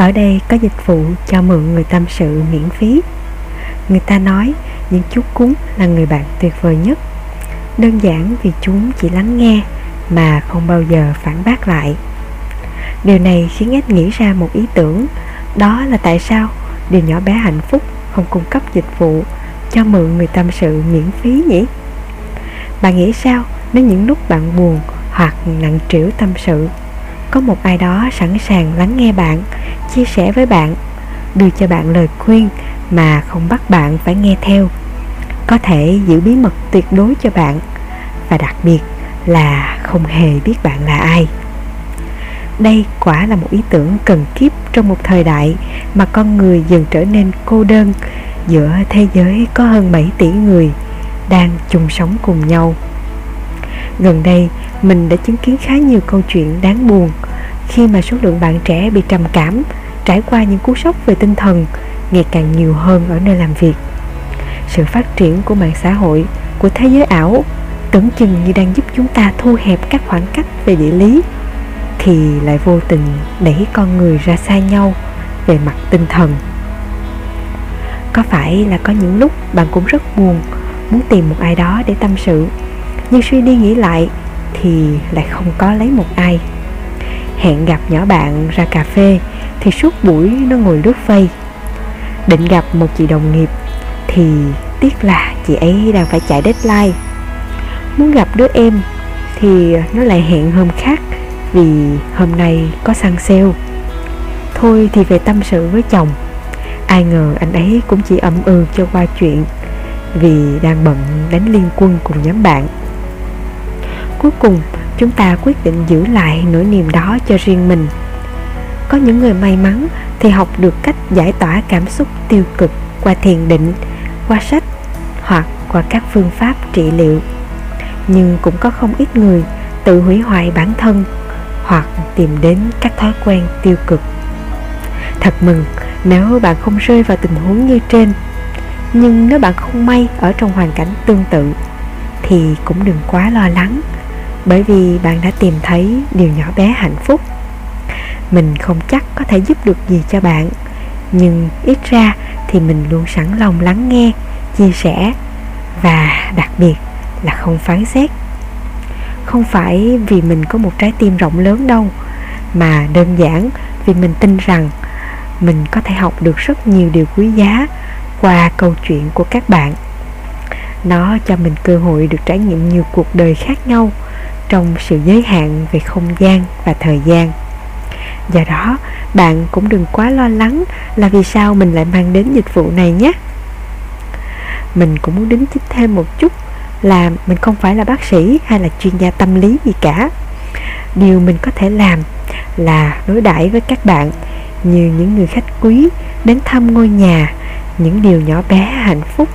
Ở đây có dịch vụ cho mượn người tâm sự miễn phí. Người ta nói, những chú cúng là người bạn tuyệt vời nhất. Đơn giản vì chúng chỉ lắng nghe mà không bao giờ phản bác lại. Điều này khiến Ed nghĩ ra một ý tưởng, Đó là tại sao điều nhỏ bé hạnh phúc không cung cấp dịch vụ cho mượn người tâm sự miễn phí nhỉ? Bạn nghĩ sao nếu những lúc bạn buồn hoặc nặng trĩu tâm sự, có một ai đó sẵn sàng lắng nghe bạn chia sẻ với bạn đưa cho bạn lời khuyên mà không bắt bạn phải nghe theo có thể giữ bí mật tuyệt đối cho bạn và đặc biệt là không hề biết bạn là ai đây quả là một ý tưởng cần kiếp trong một thời đại mà con người dần trở nên cô đơn giữa thế giới có hơn 7 tỷ người đang chung sống cùng nhau. Gần đây, mình đã chứng kiến khá nhiều câu chuyện đáng buồn khi mà số lượng bạn trẻ bị trầm cảm, trải qua những cú sốc về tinh thần ngày càng nhiều hơn ở nơi làm việc. Sự phát triển của mạng xã hội, của thế giới ảo tưởng chừng như đang giúp chúng ta thu hẹp các khoảng cách về địa lý thì lại vô tình đẩy con người ra xa nhau về mặt tinh thần có phải là có những lúc bạn cũng rất buồn muốn tìm một ai đó để tâm sự nhưng suy đi nghĩ lại thì lại không có lấy một ai hẹn gặp nhỏ bạn ra cà phê thì suốt buổi nó ngồi lướt phây. Định gặp một chị đồng nghiệp thì tiếc là chị ấy đang phải chạy deadline. Muốn gặp đứa em thì nó lại hẹn hôm khác vì hôm nay có săn sale thôi thì về tâm sự với chồng. Ai ngờ anh ấy cũng chỉ ậm ừ cho qua chuyện vì đang bận đánh liên quân cùng nhóm bạn. Cuối cùng, chúng ta quyết định giữ lại nỗi niềm đó cho riêng mình có những người may mắn thì học được cách giải tỏa cảm xúc tiêu cực qua thiền định, qua sách hoặc qua các phương pháp trị liệu. Nhưng cũng có không ít người tự hủy hoại bản thân hoặc tìm đến các thói quen tiêu cực. Thật mừng, nếu bạn không rơi vào tình huống như trên, nhưng nếu bạn không may ở trong hoàn cảnh tương tự, thì cũng đừng quá lo lắng, bởi vì bạn đã tìm thấy điều nhỏ bé hạnh phúc mình không chắc có thể giúp được gì cho bạn. Nhưng ít ra thì mình luôn sẵn lòng lắng nghe, chia sẻ và đặc biệt là không phán xét. Không phải vì mình có một trái tim rộng lớn đâu, mà đơn giản vì mình tin rằng mình có thể học được rất nhiều điều quý giá qua câu chuyện của các bạn. Nó cho mình cơ hội được trải nghiệm nhiều cuộc đời khác nhau trong sự giới hạn về không gian và thời gian do đó, bạn cũng đừng quá lo lắng là vì sao mình lại mang đến dịch vụ này nhé. Mình cũng muốn đính chính thêm một chút là mình không phải là bác sĩ hay là chuyên gia tâm lý gì cả. Điều mình có thể làm là đối đãi với các bạn như những người khách quý đến thăm ngôi nhà, những điều nhỏ bé hạnh phúc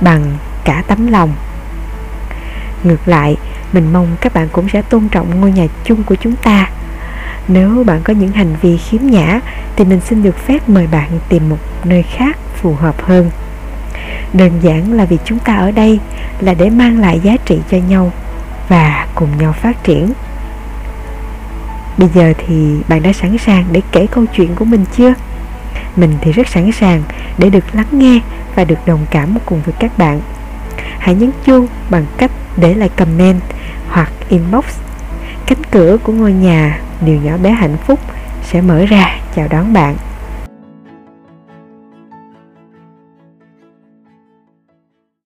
bằng cả tấm lòng. Ngược lại, mình mong các bạn cũng sẽ tôn trọng ngôi nhà chung của chúng ta nếu bạn có những hành vi khiếm nhã, thì mình xin được phép mời bạn tìm một nơi khác phù hợp hơn. Đơn giản là vì chúng ta ở đây là để mang lại giá trị cho nhau và cùng nhau phát triển. Bây giờ thì bạn đã sẵn sàng để kể câu chuyện của mình chưa? Mình thì rất sẵn sàng để được lắng nghe và được đồng cảm cùng với các bạn. Hãy nhấn chuông bằng cách để lại comment hoặc inbox cánh cửa của ngôi nhà điều nhỏ bé hạnh phúc sẽ mở ra chào đón bạn.